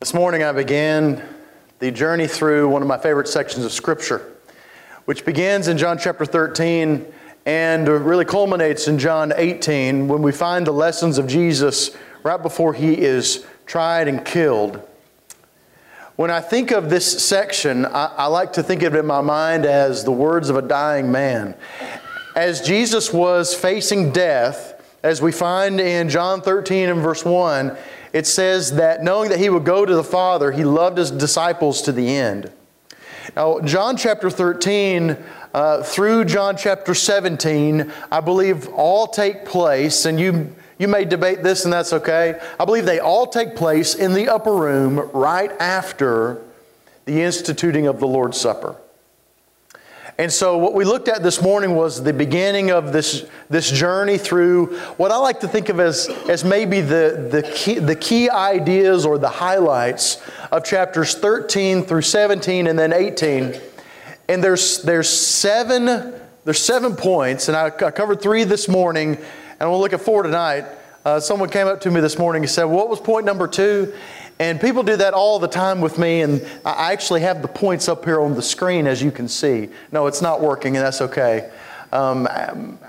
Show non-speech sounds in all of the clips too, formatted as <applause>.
This morning I began the journey through one of my favorite sections of Scripture, which begins in John chapter 13 and really culminates in John 18 when we find the lessons of Jesus right before he is tried and killed. When I think of this section, I, I like to think of it in my mind as the words of a dying man. As Jesus was facing death, as we find in John 13 and verse 1, it says that knowing that he would go to the Father, he loved his disciples to the end. Now, John chapter 13 uh, through John chapter 17, I believe all take place, and you, you may debate this, and that's okay. I believe they all take place in the upper room right after the instituting of the Lord's Supper. And so, what we looked at this morning was the beginning of this, this journey through what I like to think of as, as maybe the, the, key, the key ideas or the highlights of chapters 13 through 17 and then 18. And there's, there's, seven, there's seven points, and I, I covered three this morning, and we'll look at four tonight. Uh, someone came up to me this morning and said, What was point number two? And people do that all the time with me, and I actually have the points up here on the screen as you can see. No, it's not working, and that's okay. Um,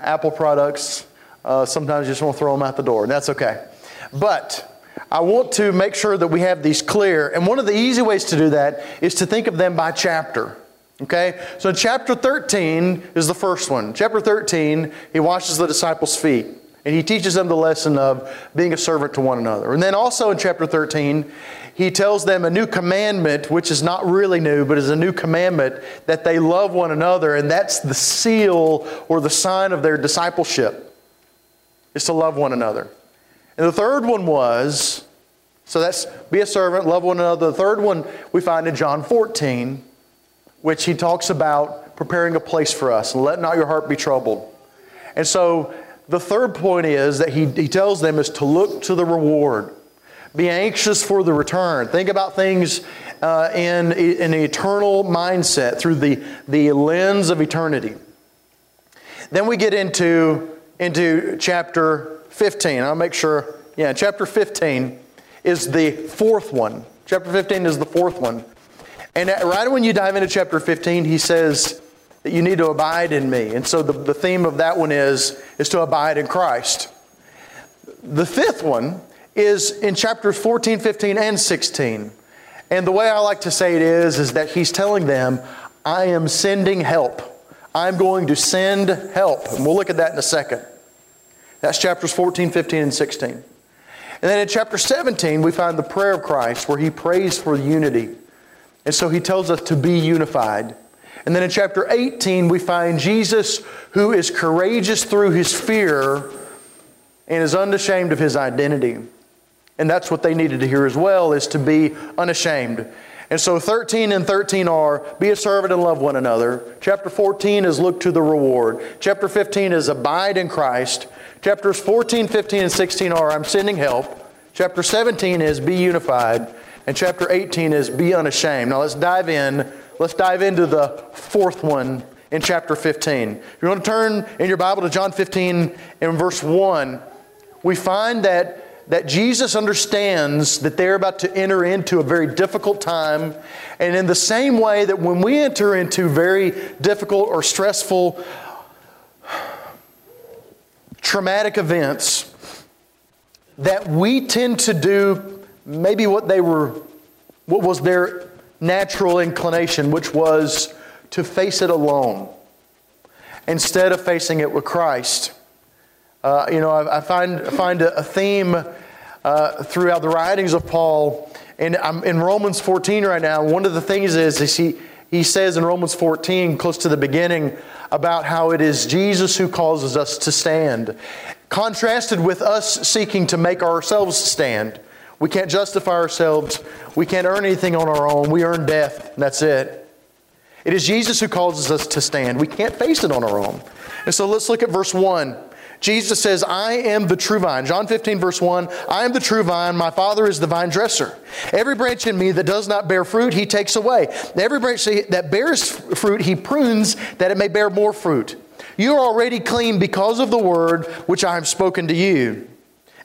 Apple products, uh, sometimes you just want to throw them out the door, and that's okay. But I want to make sure that we have these clear, and one of the easy ways to do that is to think of them by chapter. Okay? So chapter 13 is the first one. Chapter 13, he washes the disciples' feet. And he teaches them the lesson of being a servant to one another. And then also in chapter 13, he tells them a new commandment, which is not really new, but is a new commandment that they love one another. And that's the seal or the sign of their discipleship, is to love one another. And the third one was so that's be a servant, love one another. The third one we find in John 14, which he talks about preparing a place for us let not your heart be troubled. And so the third point is that he, he tells them is to look to the reward. Be anxious for the return. Think about things uh, in, in an eternal mindset through the, the lens of eternity. Then we get into, into chapter 15. I'll make sure. Yeah, chapter 15 is the fourth one. Chapter 15 is the fourth one. And right when you dive into chapter 15, he says, that you need to abide in me. And so the, the theme of that one is, is to abide in Christ. The fifth one is in chapters 14, 15, and 16. And the way I like to say it is, is that he's telling them, I am sending help. I'm going to send help. And we'll look at that in a second. That's chapters 14, 15, and 16. And then in chapter 17, we find the prayer of Christ where he prays for unity. And so he tells us to be unified. And then in chapter 18, we find Jesus who is courageous through his fear and is unashamed of his identity. And that's what they needed to hear as well, is to be unashamed. And so 13 and 13 are be a servant and love one another. Chapter 14 is look to the reward. Chapter 15 is abide in Christ. Chapters 14, 15, and 16 are I'm sending help. Chapter 17 is be unified. And chapter 18 is be unashamed. Now let's dive in Let's dive into the fourth one in chapter 15. If you want to turn in your Bible to John 15 in verse 1, we find that, that Jesus understands that they're about to enter into a very difficult time. And in the same way that when we enter into very difficult or stressful, traumatic events, that we tend to do maybe what they were, what was their natural inclination, which was to face it alone instead of facing it with Christ. Uh, you know, I, I, find, find a, theme uh, throughout the writings of Paul, and I'm in Romans 14 right now. One of the things is, is he, he says in Romans 14, close to the beginning, about how it is Jesus who causes us to stand, contrasted with us seeking to make ourselves stand. We can't justify ourselves. We can't earn anything on our own. We earn death, and that's it. It is Jesus who causes us to stand. We can't face it on our own. And so let's look at verse 1. Jesus says, I am the true vine. John 15, verse 1 I am the true vine. My Father is the vine dresser. Every branch in me that does not bear fruit, he takes away. Every branch that bears fruit, he prunes that it may bear more fruit. You are already clean because of the word which I have spoken to you.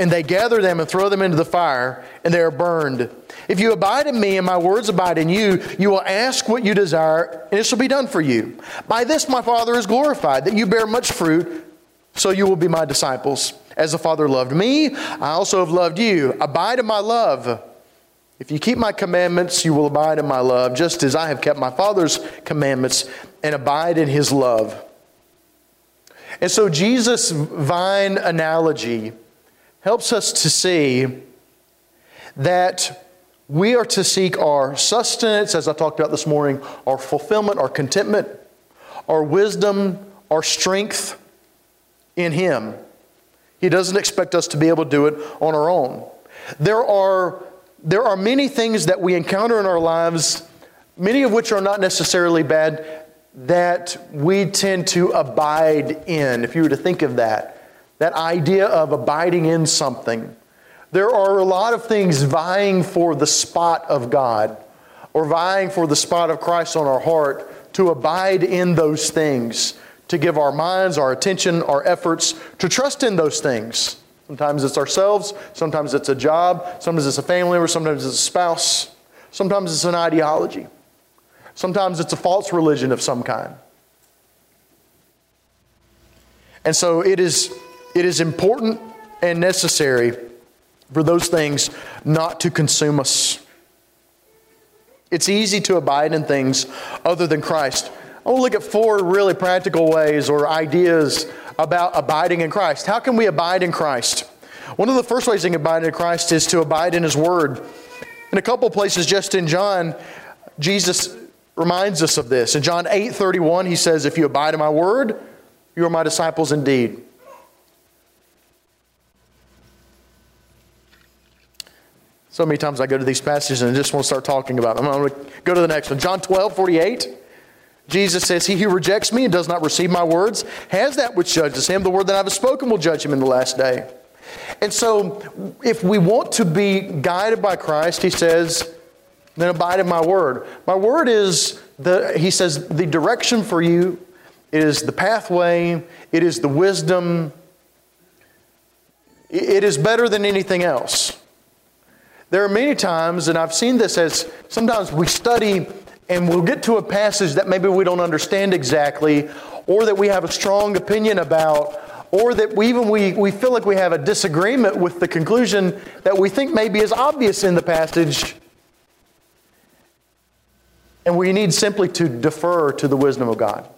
and they gather them and throw them into the fire, and they are burned. If you abide in me and my words abide in you, you will ask what you desire, and it shall be done for you. By this my Father is glorified, that you bear much fruit, so you will be my disciples. As the Father loved me, I also have loved you. Abide in my love. If you keep my commandments, you will abide in my love, just as I have kept my Father's commandments and abide in his love. And so, Jesus' vine analogy helps us to see that we are to seek our sustenance, as I talked about this morning, our fulfillment, our contentment, our wisdom, our strength in Him. He doesn't expect us to be able to do it on our own. There are, there are many things that we encounter in our lives, many of which are not necessarily bad, that we tend to abide in, if you were to think of that that idea of abiding in something. There are a lot of things vying for the spot of God or vying for the spot of Christ on our heart to abide in those things, to give our minds, our attention, our efforts, to trust in those things. Sometimes it's ourselves, sometimes it's a job, sometimes it's a family member, sometimes it's a spouse, sometimes it's an ideology, sometimes it's a false religion of some kind. And so it is it is important and necessary for those things not to consume us. It's easy to abide in things other than Christ. I want to look at four really practical ways or ideas about abiding in Christ. How can we abide in Christ? One of the first ways you can abide in Christ is to abide in His Word. In a couple places, just in John, Jesus reminds us of this. In John 8 31, he says, If you abide in my word, you are my disciples indeed. So many times I go to these passages and I just want to start talking about them. I'm going to go to the next one. John 12, 48. Jesus says, He who rejects me and does not receive my words has that which judges him. The word that I have spoken will judge him in the last day. And so, if we want to be guided by Christ, he says, then abide in my word. My word is, the, he says, the direction for you, it is the pathway, it is the wisdom, it is better than anything else. There are many times, and I've seen this as sometimes we study and we'll get to a passage that maybe we don't understand exactly, or that we have a strong opinion about, or that we even we, we feel like we have a disagreement with the conclusion that we think maybe is obvious in the passage. And we need simply to defer to the wisdom of God.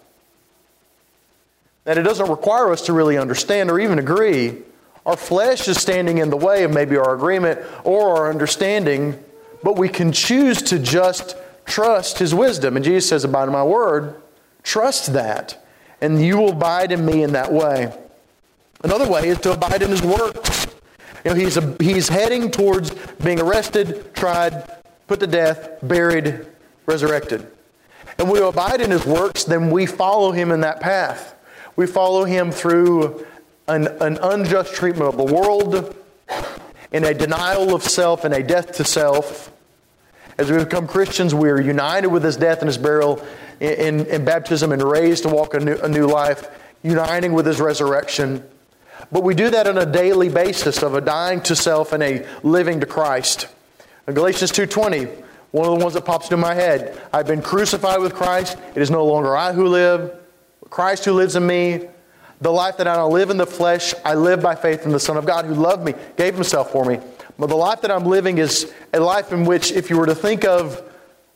That it doesn't require us to really understand or even agree, our flesh is standing in the way of maybe our agreement or our understanding, but we can choose to just trust His wisdom. And Jesus says, Abide in my word, trust that, and you will abide in me in that way. Another way is to abide in His works. You know, he's, a, he's heading towards being arrested, tried, put to death, buried, resurrected. And we abide in His works, then we follow Him in that path. We follow Him through an, an unjust treatment of the world, in a denial of self and a death to self. As we become Christians, we are united with his death and his burial in, in, in baptism and raised to walk a new, a new life, uniting with his resurrection. But we do that on a daily basis of a dying to self and a living to Christ. In Galatians 2.20, one of the ones that pops into my head, I've been crucified with Christ. It is no longer I who live, Christ who lives in me. The life that I live in the flesh, I live by faith in the Son of God who loved me, gave himself for me. But the life that I'm living is a life in which, if you were to think of,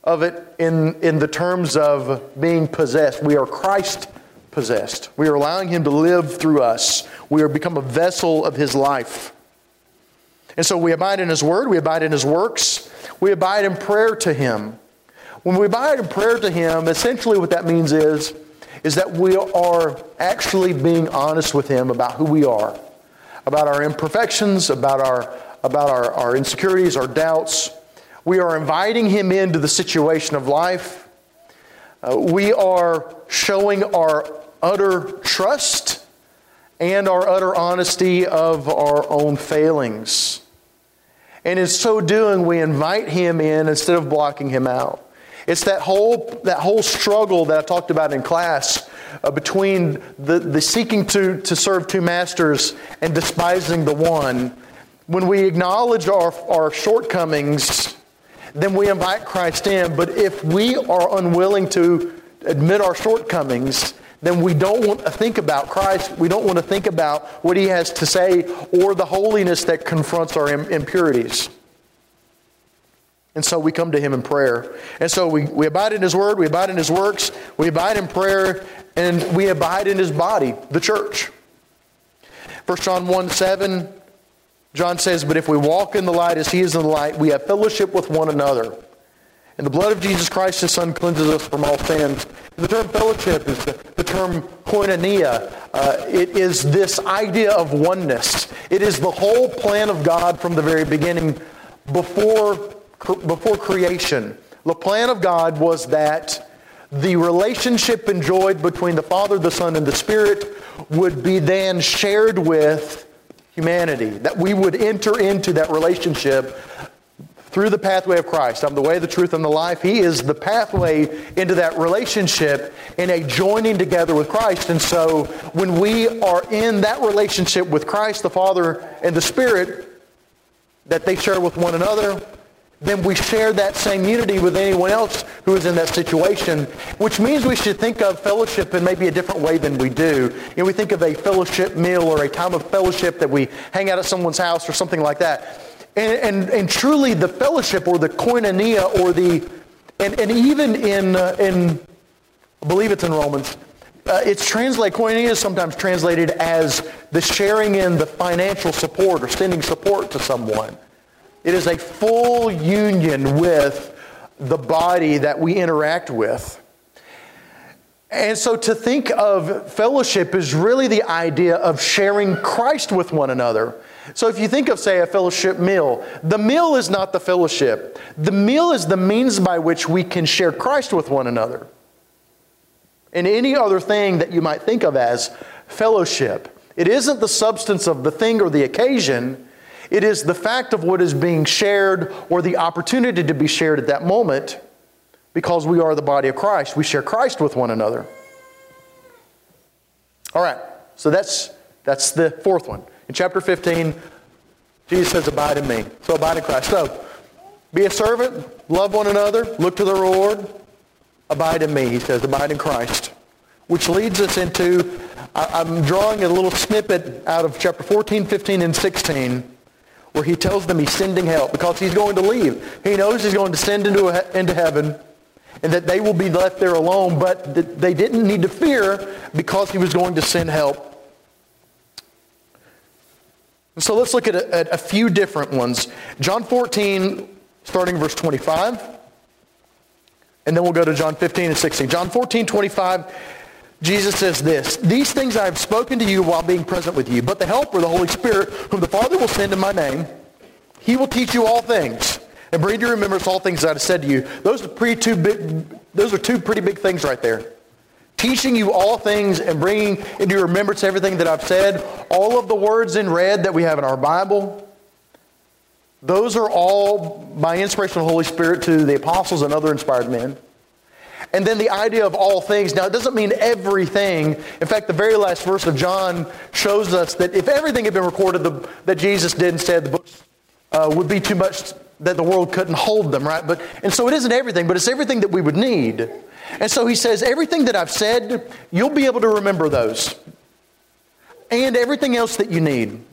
of it in, in the terms of being possessed, we are Christ possessed. We are allowing him to live through us. We are become a vessel of his life. And so we abide in his word, we abide in his works, we abide in prayer to him. When we abide in prayer to him, essentially what that means is is that we are actually being honest with Him about who we are, about our imperfections, about our, about our, our insecurities, our doubts. We are inviting Him into the situation of life. Uh, we are showing our utter trust and our utter honesty of our own failings. And in so doing, we invite him in instead of blocking him out. It's that whole, that whole struggle that I talked about in class uh, between the, the seeking to, to serve two masters and despising the one. When we acknowledge our, our shortcomings, then we invite Christ in. But if we are unwilling to admit our shortcomings, then we don't want to think about Christ. We don't want to think about what he has to say or the holiness that confronts our impurities. And so we come to him in prayer. And so we, we abide in his word, we abide in his works, we abide in prayer, and we abide in his body, the church. 1 John 1 7, John says, But if we walk in the light as he is in the light, we have fellowship with one another. And the blood of Jesus Christ, his son, cleanses us from all sins. The term fellowship is the, the term koinonia. Uh, it is this idea of oneness. It is the whole plan of God from the very beginning before, before creation. The plan of God was that the relationship enjoyed between the Father, the Son, and the Spirit would be then shared with humanity. That we would enter into that relationship through the pathway of Christ. I'm the way, the truth, and the life. He is the pathway into that relationship in a joining together with Christ. And so when we are in that relationship with Christ, the Father, and the Spirit that they share with one another, then we share that same unity with anyone else who is in that situation, which means we should think of fellowship in maybe a different way than we do. You know, we think of a fellowship meal or a time of fellowship that we hang out at someone's house or something like that. And, and, and truly the fellowship or the koinonia or the, and, and even in, uh, in, I believe it's in Romans, uh, it's translated, koinonia is sometimes translated as the sharing in the financial support or sending support to someone. It is a full union with the body that we interact with. And so to think of fellowship is really the idea of sharing Christ with one another. So if you think of, say, a fellowship meal, the meal is not the fellowship. The meal is the means by which we can share Christ with one another. And any other thing that you might think of as fellowship. It isn't the substance of the thing or the occasion. It is the fact of what is being shared or the opportunity to be shared at that moment because we are the body of Christ. We share Christ with one another. All right, so that's, that's the fourth one. In chapter 15, Jesus says, Abide in me. So abide in Christ. So be a servant, love one another, look to the Lord, abide in me. He says, Abide in Christ. Which leads us into, I'm drawing a little snippet out of chapter 14, 15, and 16 where he tells them he's sending help because he's going to leave. He knows he's going to send into, a, into heaven and that they will be left there alone, but they didn't need to fear because he was going to send help. And So let's look at a, at a few different ones. John 14, starting verse 25. And then we'll go to John 15 and 16. John 14, 25, Jesus says this, These things I have spoken to you while being present with you, but the Helper, the Holy Spirit, whom the Father will send in my name, he will teach you all things and bring to remembrance all things that I have said to you. Those are, pretty two big, those are two pretty big things right there teaching you all things and bringing into your remembrance everything that I've said. All of the words in red that we have in our Bible, those are all by inspiration of the Holy Spirit to the apostles and other inspired men. And then the idea of all things. Now, it doesn't mean everything. In fact, the very last verse of John shows us that if everything had been recorded the, that Jesus did and said, the books uh, would be too much that the world couldn't hold them, right? But and so it isn't everything, but it's everything that we would need. And so he says, everything that I've said, you'll be able to remember those. And everything else that you need.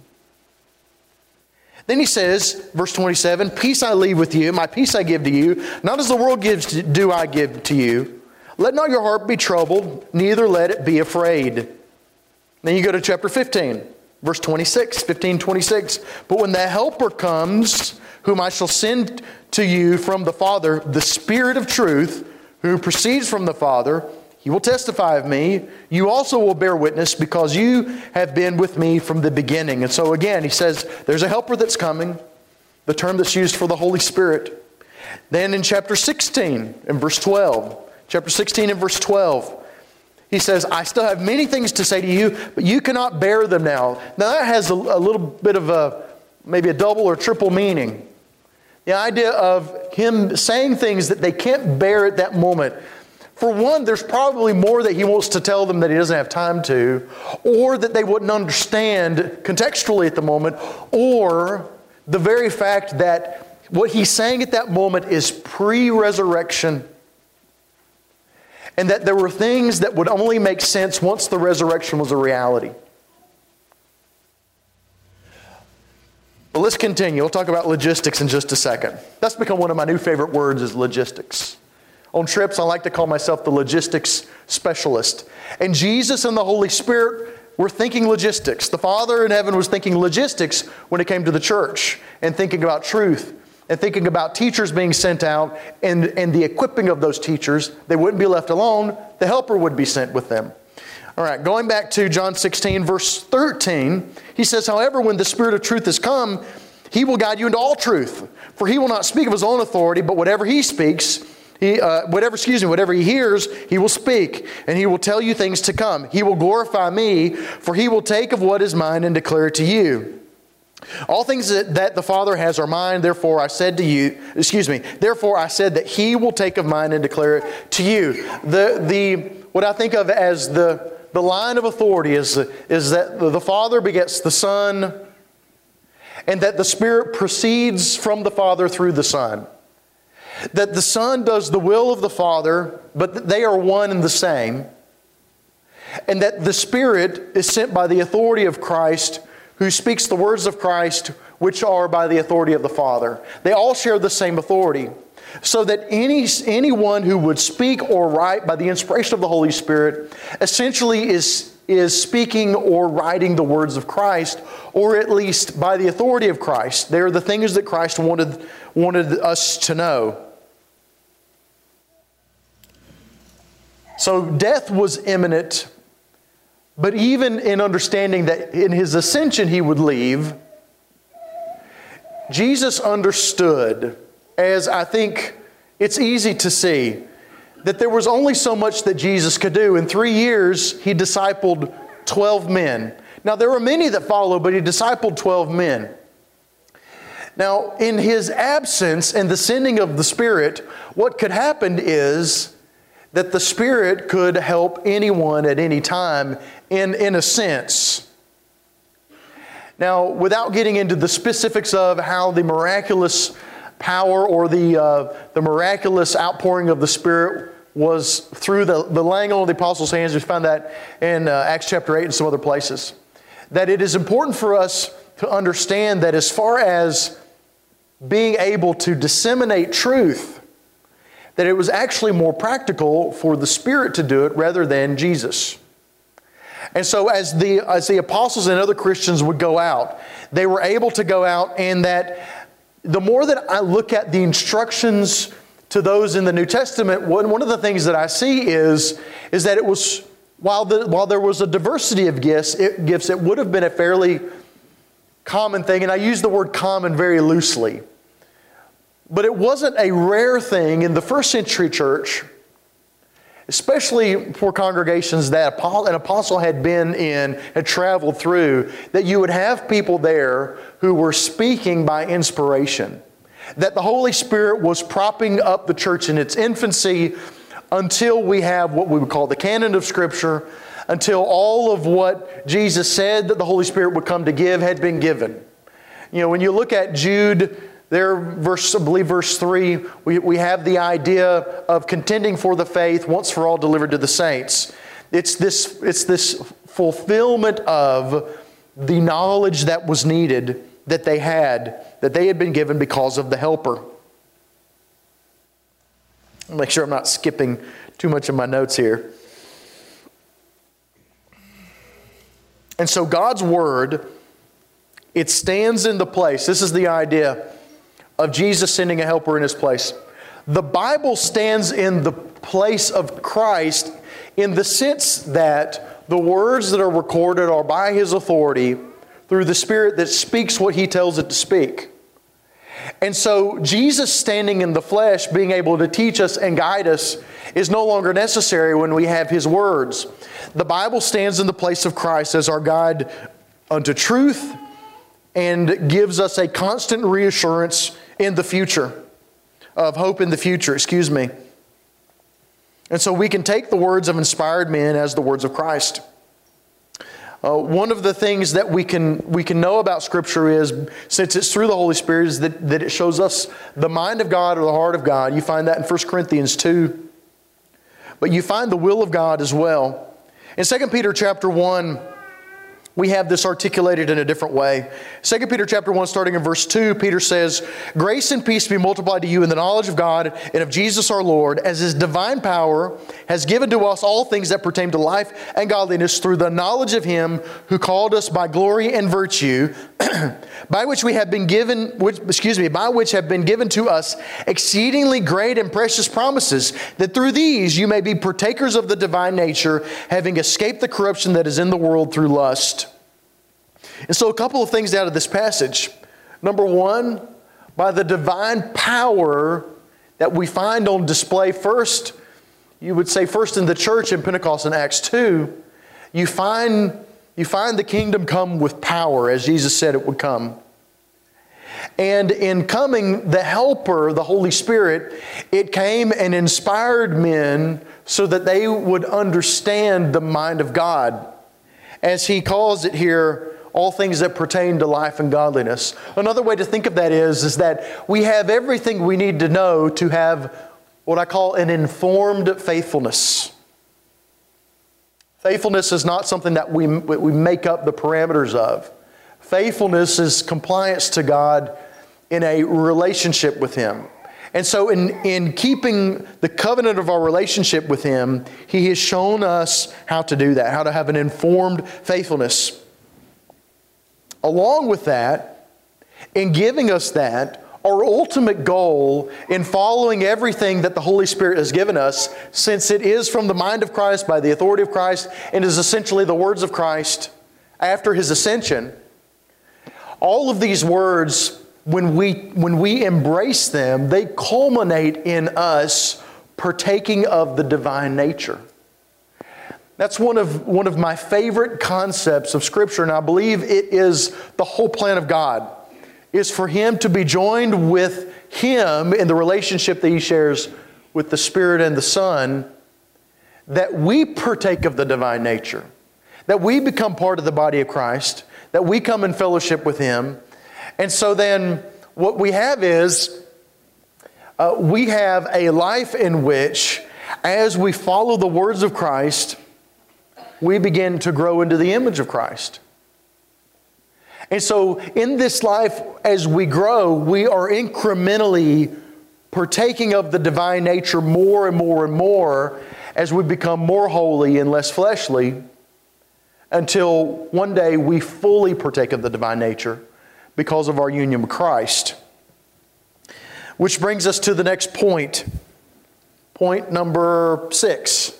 Then he says, verse 27, Peace I leave with you, my peace I give to you. Not as the world gives, do I give to you. Let not your heart be troubled, neither let it be afraid. Then you go to chapter 15, verse 26, 15, 26. But when the Helper comes, whom I shall send to you from the Father, the Spirit of truth, who proceeds from the Father, he will testify of me. You also will bear witness because you have been with me from the beginning. And so again, he says there's a helper that's coming, the term that's used for the Holy Spirit. Then in chapter 16 and verse 12, chapter 16 and verse 12, He says, I still have many things to say to you, but you cannot bear them now. Now, that has a, a little bit of a maybe a double or triple meaning. The idea of him saying things that they can't bear at that moment. For one, there's probably more that he wants to tell them that he doesn't have time to, or that they wouldn't understand contextually at the moment, or the very fact that what he's saying at that moment is pre resurrection, and that there were things that would only make sense once the resurrection was a reality. But let's continue. We'll talk about logistics in just a second. That's become one of my new favorite words is logistics. On trips, I like to call myself the logistics specialist. And Jesus and the Holy Spirit were thinking logistics. The Father in heaven was thinking logistics when it came to the church and thinking about truth and thinking about teachers being sent out and, and the equipping of those teachers. They wouldn't be left alone, the helper would be sent with them. All right, going back to John 16, verse 13, he says, However, when the Spirit of truth has come, he will guide you into all truth. For he will not speak of his own authority, but whatever he speaks, he, uh, whatever, excuse me, whatever he hears, he will speak, and he will tell you things to come. He will glorify me, for he will take of what is mine and declare it to you. All things that, that, the Father has are mine, therefore I said to you, excuse me, therefore I said that he will take of mine and declare it to you. The, the, what I think of as the, the line of authority is, is that the Father begets the Son, and that the Spirit proceeds from the Father through the Son. That the Son does the will of the Father, but they are one and the same. And that the Spirit is sent by the authority of Christ, who speaks the words of Christ, which are by the authority of the Father. They all share the same authority so that any, anyone who would speak or write by the inspiration of the Holy Spirit essentially is, is speaking or writing the words of Christ, or at least by the authority of Christ. They are the things that Christ wanted, wanted us to know. So death was imminent, but even in understanding that in his ascension he would leave, Jesus understood as I think it's easy to see that there was only so much that Jesus could do. In three years, he discipled 12 men. Now, there were many that followed, but he discipled 12 men. Now, in his absence and the sending of the Spirit, what could happen is that the Spirit could help anyone at any time, in, in a sense. Now, without getting into the specifics of how the miraculous power or the, uh, the miraculous outpouring of the Spirit was through the, the laying on of the apostles' hands. We find that in uh, Acts chapter 8 and some other places. That it is important for us to understand that as far as being able to disseminate truth, that it was actually more practical for the Spirit to do it rather than Jesus. And so, as the, as the apostles and other Christians would go out, they were able to go out and that the more that I look at the instructions to those in the New Testament, one, one of the things that I see is, is that it was, while, the, while there was a diversity of gifts it, gifts, it would have been a fairly common thing, and I use the word common very loosely. But it wasn't a rare thing in the first century church especially for congregations that an apostle had been in, had traveled through, that you would have people there who were speaking by inspiration. That the Holy Spirit was propping up the church in its infancy until we have what we would call the canon of Scripture, until all of what Jesus said that the Holy Spirit would come to give had been given. You know, when you look at Jude, there, verse, I believe verse 3, we, we have the idea of contending for the faith once for all delivered to the saints. It's this, it's this fulfillment of the knowledge that was needed that they had, that they had been given because of the helper. Make sure I'm not skipping too much of my notes here. And so God's word, it stands in the place. This is the idea of Jesus sending a helper in his place. The Bible stands in the place of Christ in the sense that the words that are recorded are by his authority through the Spirit that speaks what he tells it to speak. And so, Jesus standing in the flesh, being able to teach us and guide us, is no longer necessary when we have His words. The Bible stands in the place of Christ as our guide unto truth and gives us a constant reassurance in the future, of hope in the future, excuse me. And so we can take the words of inspired men as the words of Christ. Uh, one of the things that we can, we can know about Scripture is, since it's through the Holy Spirit, is that, that it shows us the mind of God or the heart of God. You find that in 1 Corinthians 2. But you find the will of God as well. In 2 Peter chapter 1, we have this articulated in a different way. 2 Peter chapter 1 starting in verse 2, Peter says, "Grace and peace be multiplied to you in the knowledge of God and of Jesus our Lord, as his divine power has given to us all things that pertain to life and godliness through the knowledge of him who called us by glory and virtue, <clears throat> by which we have been given which, excuse me, by which have been given to us exceedingly great and precious promises, that through these you may be partakers of the divine nature, having escaped the corruption that is in the world through lust." And so, a couple of things out of this passage. Number one, by the divine power that we find on display first, you would say first in the church in Pentecost in Acts 2, you find, you find the kingdom come with power, as Jesus said it would come. And in coming, the Helper, the Holy Spirit, it came and inspired men so that they would understand the mind of God. As he calls it here, all things that pertain to life and godliness. Another way to think of that is, is that we have everything we need to know to have what I call an informed faithfulness. Faithfulness is not something that we, we make up the parameters of. Faithfulness is compliance to God in a relationship with Him. And so, in, in keeping the covenant of our relationship with Him, He has shown us how to do that, how to have an informed faithfulness. Along with that, in giving us that, our ultimate goal in following everything that the Holy Spirit has given us, since it is from the mind of Christ by the authority of Christ and is essentially the words of Christ after his ascension, all of these words, when we, when we embrace them, they culminate in us partaking of the divine nature. That's one of, one of my favorite concepts of Scripture, and I believe it is the whole plan of God, is for Him to be joined with Him in the relationship that He shares with the Spirit and the Son, that we partake of the divine nature, that we become part of the body of Christ, that we come in fellowship with Him. And so then what we have is uh, we have a life in which, as we follow the words of Christ, we begin to grow into the image of Christ. And so, in this life, as we grow, we are incrementally partaking of the divine nature more and more and more as we become more holy and less fleshly until one day we fully partake of the divine nature because of our union with Christ. Which brings us to the next point. Point number six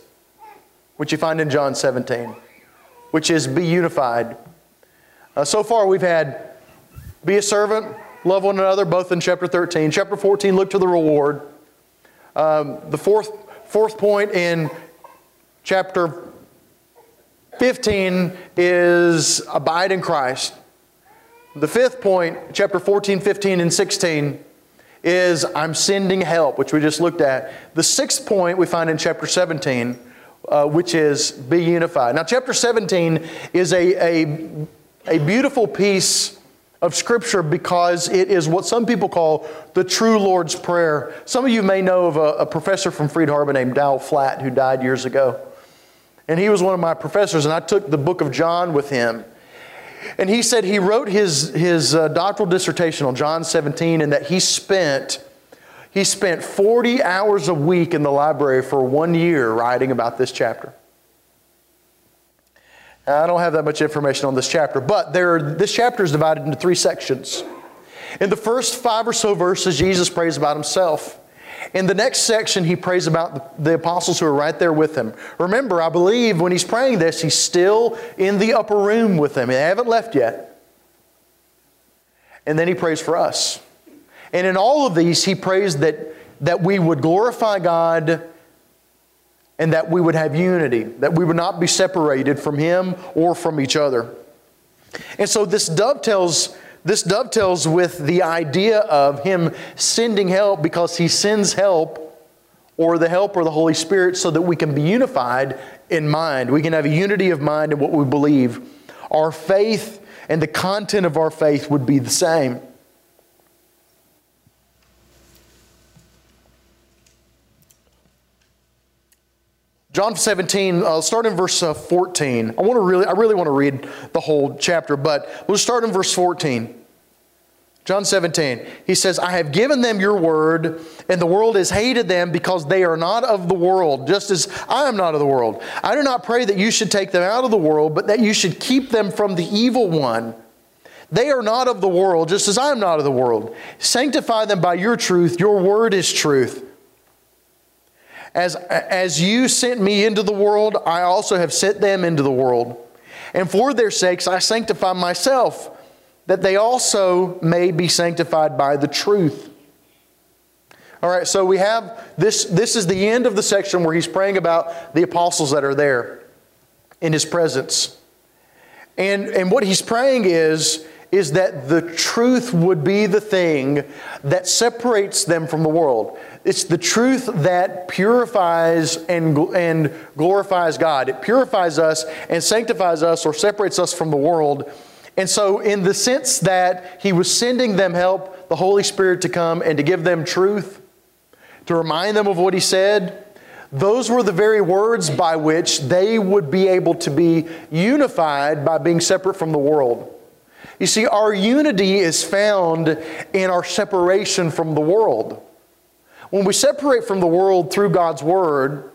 which you find in John 17, which is be unified. Uh, so far, we've had be a servant, love one another, both in chapter 13. Chapter 14, look to the reward. Um, the fourth, fourth point in chapter 15 is abide in Christ. The fifth point, chapter 14, 15, and 16, is I'm sending help, which we just looked at. The sixth point we find in chapter 17 uh, which is be unified. Now, chapter 17 is a, a, a beautiful piece of Scripture because it is what some people call the true Lord's Prayer. Some of you may know of a, a professor from Freed-Hardeman named Dowell Flatt who died years ago. And he was one of my professors, and I took the book of John with him. And he said he wrote his, his uh, doctoral dissertation on John 17 and that he spent he spent 40 hours a week in the library for one year writing about this chapter. I don't have that much information on this chapter, but there, this chapter is divided into three sections. In the first five or so verses, Jesus prays about himself. In the next section, he prays about the apostles who are right there with him. Remember, I believe when he's praying this, he's still in the upper room with them. They haven't left yet. And then he prays for us. And in all of these, he prays that, that we would glorify God and that we would have unity, that we would not be separated from him or from each other. And so this dovetails this dovetails with the idea of him sending help because he sends help or the help or the Holy Spirit so that we can be unified in mind. We can have a unity of mind in what we believe. Our faith and the content of our faith would be the same. John 17, uh, start in verse uh, 14. I want to really, I really want to read the whole chapter, but we'll start in verse 14. John 17, he says, I have given them your word, and the world has hated them because they are not of the world, just as I am not of the world. I do not pray that you should take them out of the world, but that you should keep them from the evil one. They are not of the world, just as I am not of the world. Sanctify them by your truth. Your word is truth. As, as you sent me into the world, I also have sent them into the world. And for their sakes I sanctify myself, that they also may be sanctified by the truth. All right, so we have this. This is the end of the section where he's praying about the apostles that are there in his presence. And, and what he's praying is, is that the truth would be the thing that separates them from the world. It's the truth that purifies and, and glorifies God. It purifies us and sanctifies us or separates us from the world. And so, in the sense that He was sending them help, the Holy Spirit to come and to give them truth, to remind them of what He said, those were the very words by which they would be able to be unified by being separate from the world. You see, our unity is found in our separation from the world. When we separate from the world through God's Word,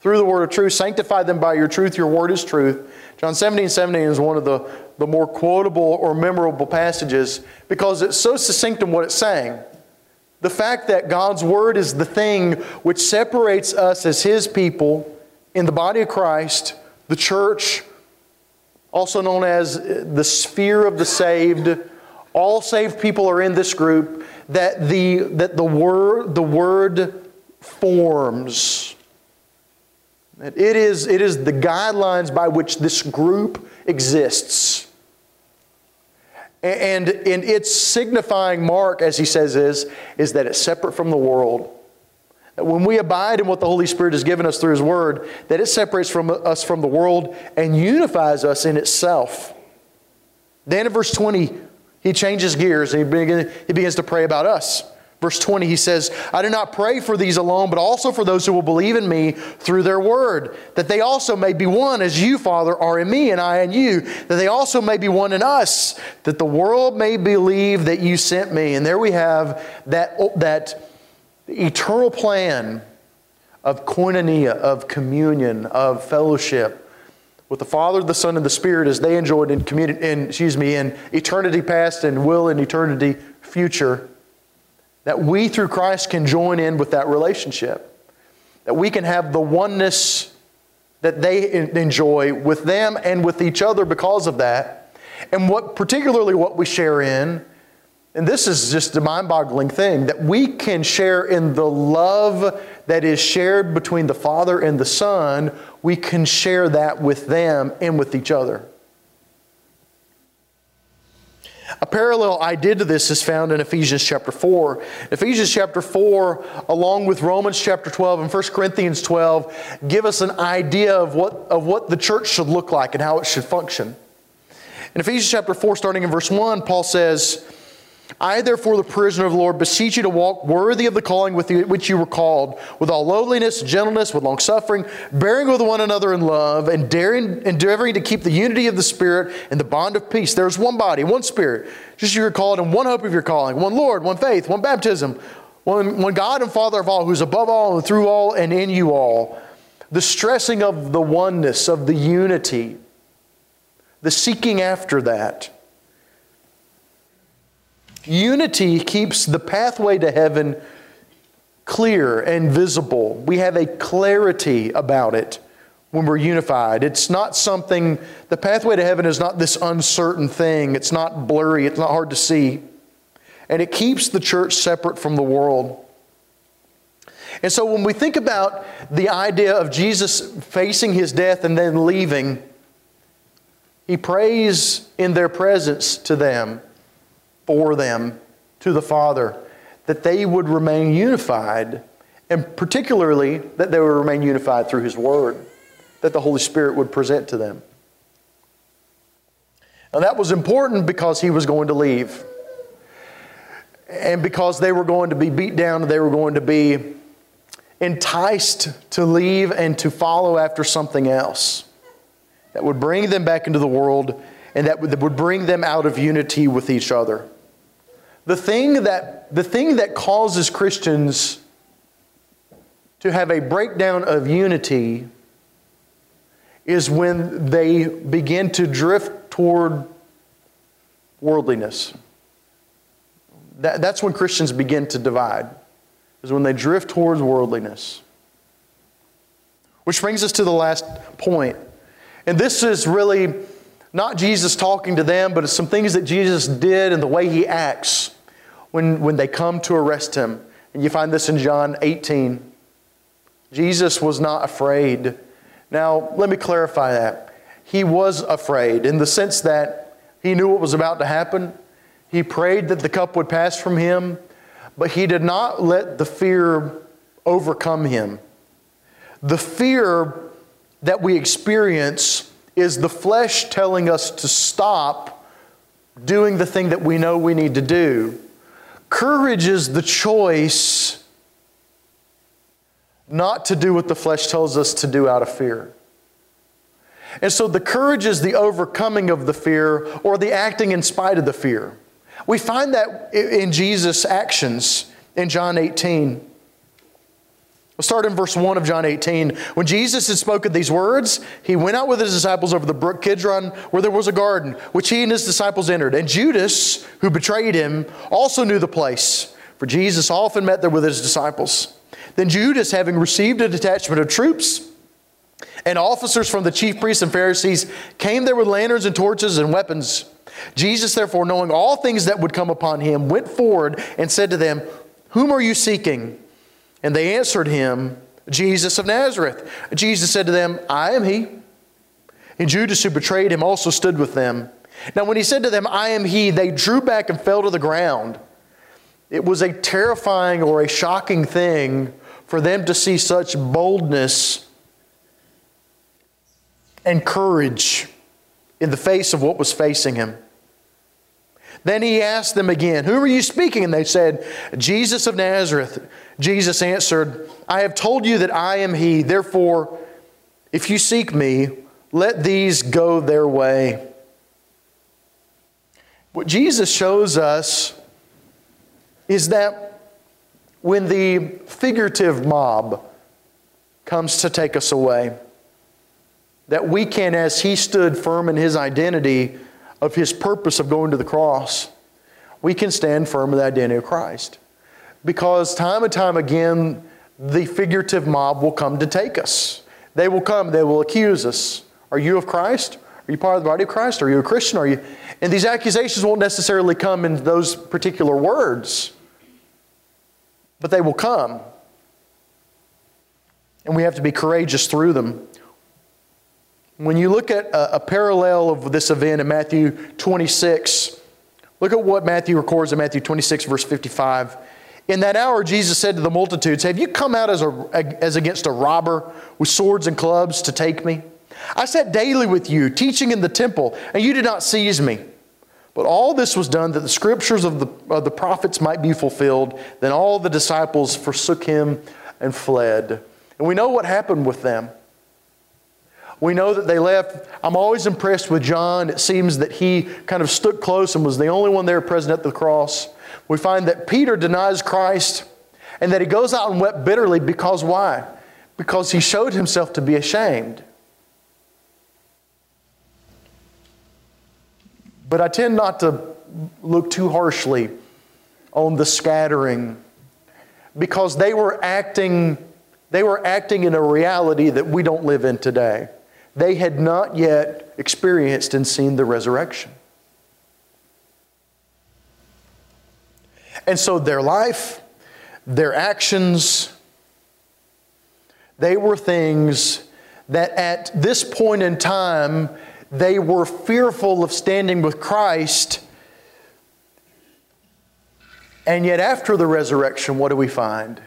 through the Word of truth, sanctify them by your truth, your Word is truth. John 17, 17 is one of the, the more quotable or memorable passages because it's so succinct in what it's saying. The fact that God's Word is the thing which separates us as His people in the body of Christ, the church, also known as the sphere of the saved. All saved people are in this group that the, that the, word, the word forms. It is, it is the guidelines by which this group exists. And, and its signifying mark, as he says, is, is that it's separate from the world. That when we abide in what the Holy Spirit has given us through His Word, that it separates from us from the world and unifies us in itself. Then in verse 20, he changes gears and he, begin, he begins to pray about us. Verse 20, he says, I do not pray for these alone, but also for those who will believe in me through their word, that they also may be one as you, Father, are in me and I in you, that they also may be one in us, that the world may believe that you sent me. And there we have that, that eternal plan of koinonia, of communion, of fellowship with the Father, the Son, and the Spirit as they enjoyed in, communi- in, excuse me, in eternity past and will in eternity future, that we through Christ can join in with that relationship. That we can have the oneness that they enjoy with them and with each other because of that. And what particularly what we share in, and this is just a mind-boggling thing, that we can share in the love that is shared between the Father and the Son we can share that with them and with each other. A parallel idea to this is found in Ephesians chapter 4. Ephesians chapter 4, along with Romans chapter 12 and 1 Corinthians 12, give us an idea of what, of what the church should look like and how it should function. In Ephesians chapter 4, starting in verse 1, Paul says, I, therefore, the prisoner of the Lord, beseech you to walk worthy of the calling with which you were called, with all lowliness, gentleness, with long suffering, bearing with one another in love, and daring, endeavoring to keep the unity of the Spirit and the bond of peace. There's one body, one Spirit, just as you are called, and one hope of your calling, one Lord, one faith, one baptism, one, one God and Father of all, who's above all and through all and in you all. The stressing of the oneness, of the unity, the seeking after that. Unity keeps the pathway to heaven clear and visible. We have a clarity about it when we're unified. It's not something, the pathway to heaven is not this uncertain thing. It's not blurry, it's not hard to see. and it keeps the church separate from the world. And so when we think about the idea of Jesus facing his death and then leaving, he prays in their presence to them, for them, to the Father, that they would remain unified, and particularly that they would remain unified through his word, that the Holy Spirit would present to them. Now that was important because he was going to leave. And because they were going to be beat down, they were going to be enticed to leave and to follow after something else that would bring them back into the world and that would bring them out of unity with each other. The thing that, the thing that causes Christians to have a breakdown of unity is when they begin to drift toward worldliness. That, that's when Christians begin to divide is when they drift towards worldliness. Which brings us to the last point. And this is really not Jesus talking to them, but it's some things that Jesus did and the way he acts when, when they come to arrest him. And you find this in John 18. Jesus was not afraid. Now, let me clarify that. He was afraid in the sense that he knew what was about to happen. He prayed that the cup would pass from him. But he did not let the fear overcome him. The fear that we experience is the flesh telling us to stop doing the thing that we know we need to do. Courage is the choice not to do what the flesh tells us to do out of fear. And so the courage is the overcoming of the fear or the acting in spite of the fear. We find that in Jesus' actions in John 18. We'll start in verse 1 of John 18. When Jesus had spoken these words, he went out with his disciples over the brook Kidron, where there was a garden, which he and his disciples entered. And Judas, who betrayed him, also knew the place, for Jesus often met there with his disciples. Then Judas, having received a detachment of troops, and officers from the chief priests and Pharisees came there with lanterns and torches and weapons. Jesus, therefore, knowing all things that would come upon him, went forward and said to them, Whom are you seeking? And they answered him, Jesus of Nazareth. Jesus said to them, I am he. And Judas, who betrayed him, also stood with them. Now, when he said to them, I am he, they drew back and fell to the ground. It was a terrifying or a shocking thing for them to see such boldness and courage in the face of what was facing him. Then he asked them again, Who are you speaking? And they said, Jesus of Nazareth. Jesus answered, I have told you that I am he. Therefore, if you seek me, let these go their way. What Jesus shows us is that when the figurative mob comes to take us away, that we can, as he stood firm in his identity, of his purpose of going to the cross, we can stand firm in the identity of Christ. Because time and time again, the figurative mob will come to take us. They will come, they will accuse us. Are you of Christ? Are you part of the body of Christ? Are you a Christian? Are you? And these accusations won't necessarily come in those particular words, but they will come. And we have to be courageous through them. When you look at a, a, parallel of this event in Matthew 26, look at what Matthew records in Matthew 26, verse 55. In that hour, Jesus said to the multitudes, Have you come out as, a, as against a robber with swords and clubs to take me? I sat daily with you, teaching in the temple, and you did not seize me. But all this was done that the scriptures of the, of the prophets might be fulfilled. Then all the disciples forsook him and fled. And we know what happened with them. We know that they left. I'm always impressed with John. It seems that he kind of stood close and was the only one there present at the cross. We find that Peter denies Christ and that he goes out and wept bitterly because why? Because he showed himself to be ashamed. But I tend not to look too harshly on the scattering because they were acting they were acting in a reality that we don't live in today they had not yet experienced and seen the resurrection. And so their life, their actions, they were things that at this point in time, they were fearful of standing with Christ. And yet, after the resurrection, what do we find?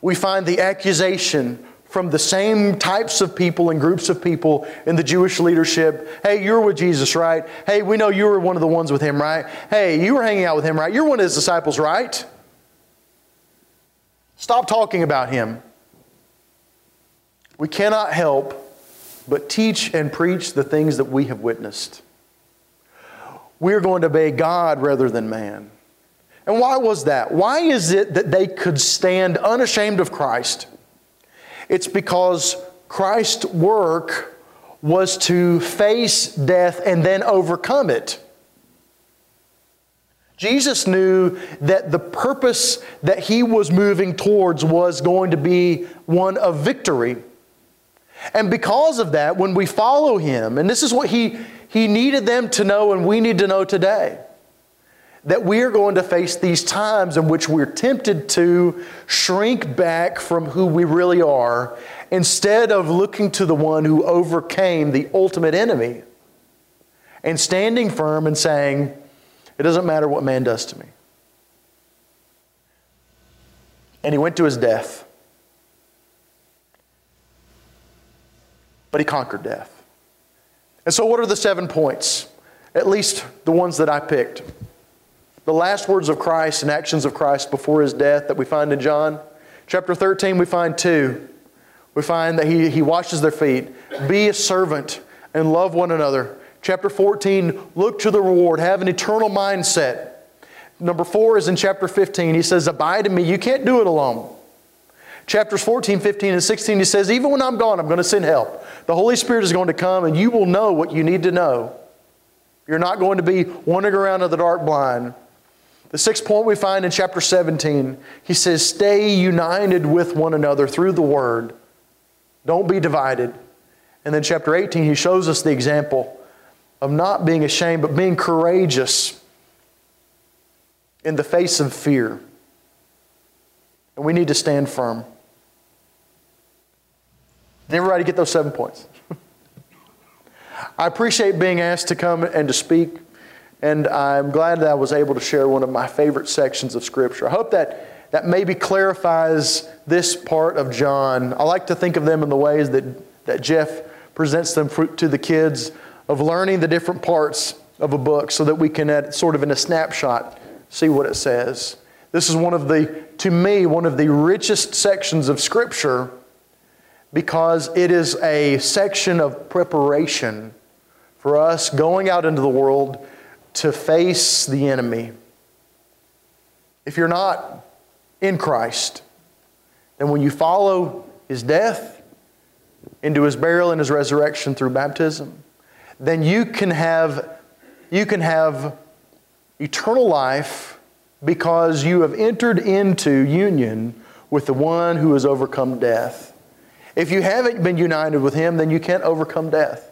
We find the accusation from the same types of people and groups of people in the Jewish leadership. Hey, you're with Jesus, right? Hey, we know you were one of the ones with him, right? Hey, you were hanging out with him, right? You're one of his disciples, right? Stop talking about him. We cannot help but teach and preach the things that we have witnessed. We're going to obey God rather than man. And why was that? Why is it that they could stand unashamed of Christ? It's because Christ's work was to face death and then overcome it. Jesus knew that the purpose that he was moving towards was going to be one of victory. And because of that, when we follow him, and this is what he, he needed them to know and we need to know today, that we are going to face these times in which we're tempted to shrink back from who we really are instead of looking to the one who overcame the ultimate enemy and standing firm and saying, It doesn't matter what man does to me. And he went to his death. But he conquered death. And so, what are the seven points? At least the ones that I picked. The last words of Christ and actions of Christ before his death that we find in John. Chapter 13, we find two. We find that he, he washes their feet. Be a servant and love one another. Chapter 14, look to the reward, have an eternal mindset. Number four is in chapter 15. He says, Abide in me. You can't do it alone. Chapters 14, 15, and 16, he says, Even when I'm gone, I'm going to send help. The Holy Spirit is going to come and you will know what you need to know. You're not going to be wandering around in the dark blind. The sixth point we find in chapter 17, he says, Stay united with one another through the word. Don't be divided. And then chapter 18, he shows us the example of not being ashamed, but being courageous in the face of fear. And we need to stand firm. Did everybody get those seven points? <laughs> I appreciate being asked to come and to speak. And I'm glad that I was able to share one of my favorite sections of Scripture. I hope that that maybe clarifies this part of John. I like to think of them in the ways that, that Jeff presents them to the kids of learning the different parts of a book so that we can, at, sort of in a snapshot, see what it says. This is one of the, to me, one of the richest sections of Scripture because it is a section of preparation for us going out into the world to face the enemy. If you're not in Christ, then when you follow his death into his burial and his resurrection through baptism, then you can have, you can have eternal life because you have entered into union with the one who has overcome death. If you haven't been united with him, then you can't overcome death.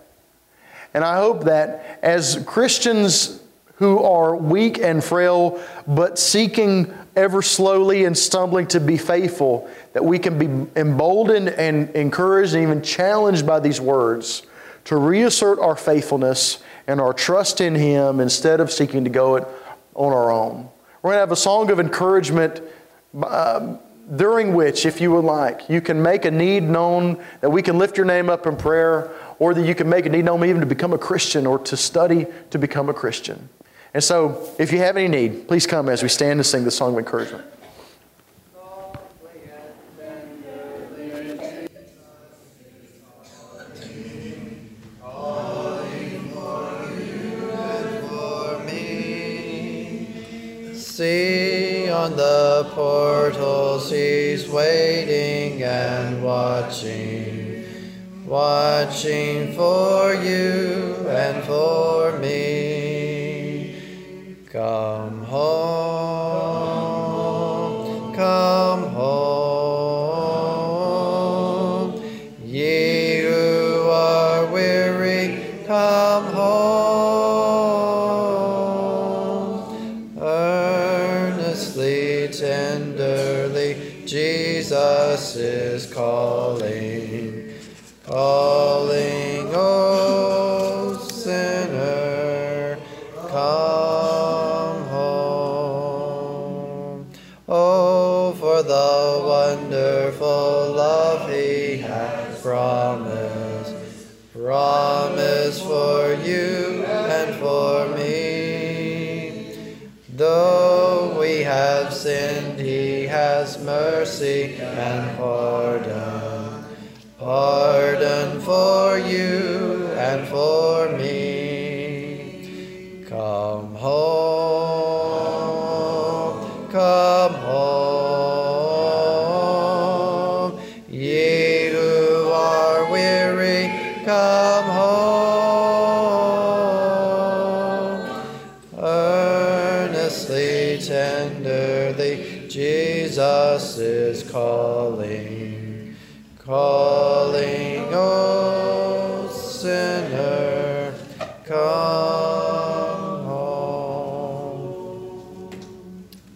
And I hope that as Christians who are weak and frail, but seeking ever slowly and stumbling to be faithful, that we can be emboldened and encouraged and even challenged by these words to reassert our faithfulness and our trust in Him instead of seeking to go it on our own. We're going to have a song of encouragement. Uh, during which, if you would like, you can make a need known that we can lift your name up in prayer, or that you can make a need known even to become a Christian or to study to become a Christian. And so, if you have any need, please come as we stand and sing the song of encouragement. See on the portals he's waiting and watching, watching for you and for me. Come home, come home. Ye who are weary, come home. Earnestly, tenderly, Jesus is calling. Oh.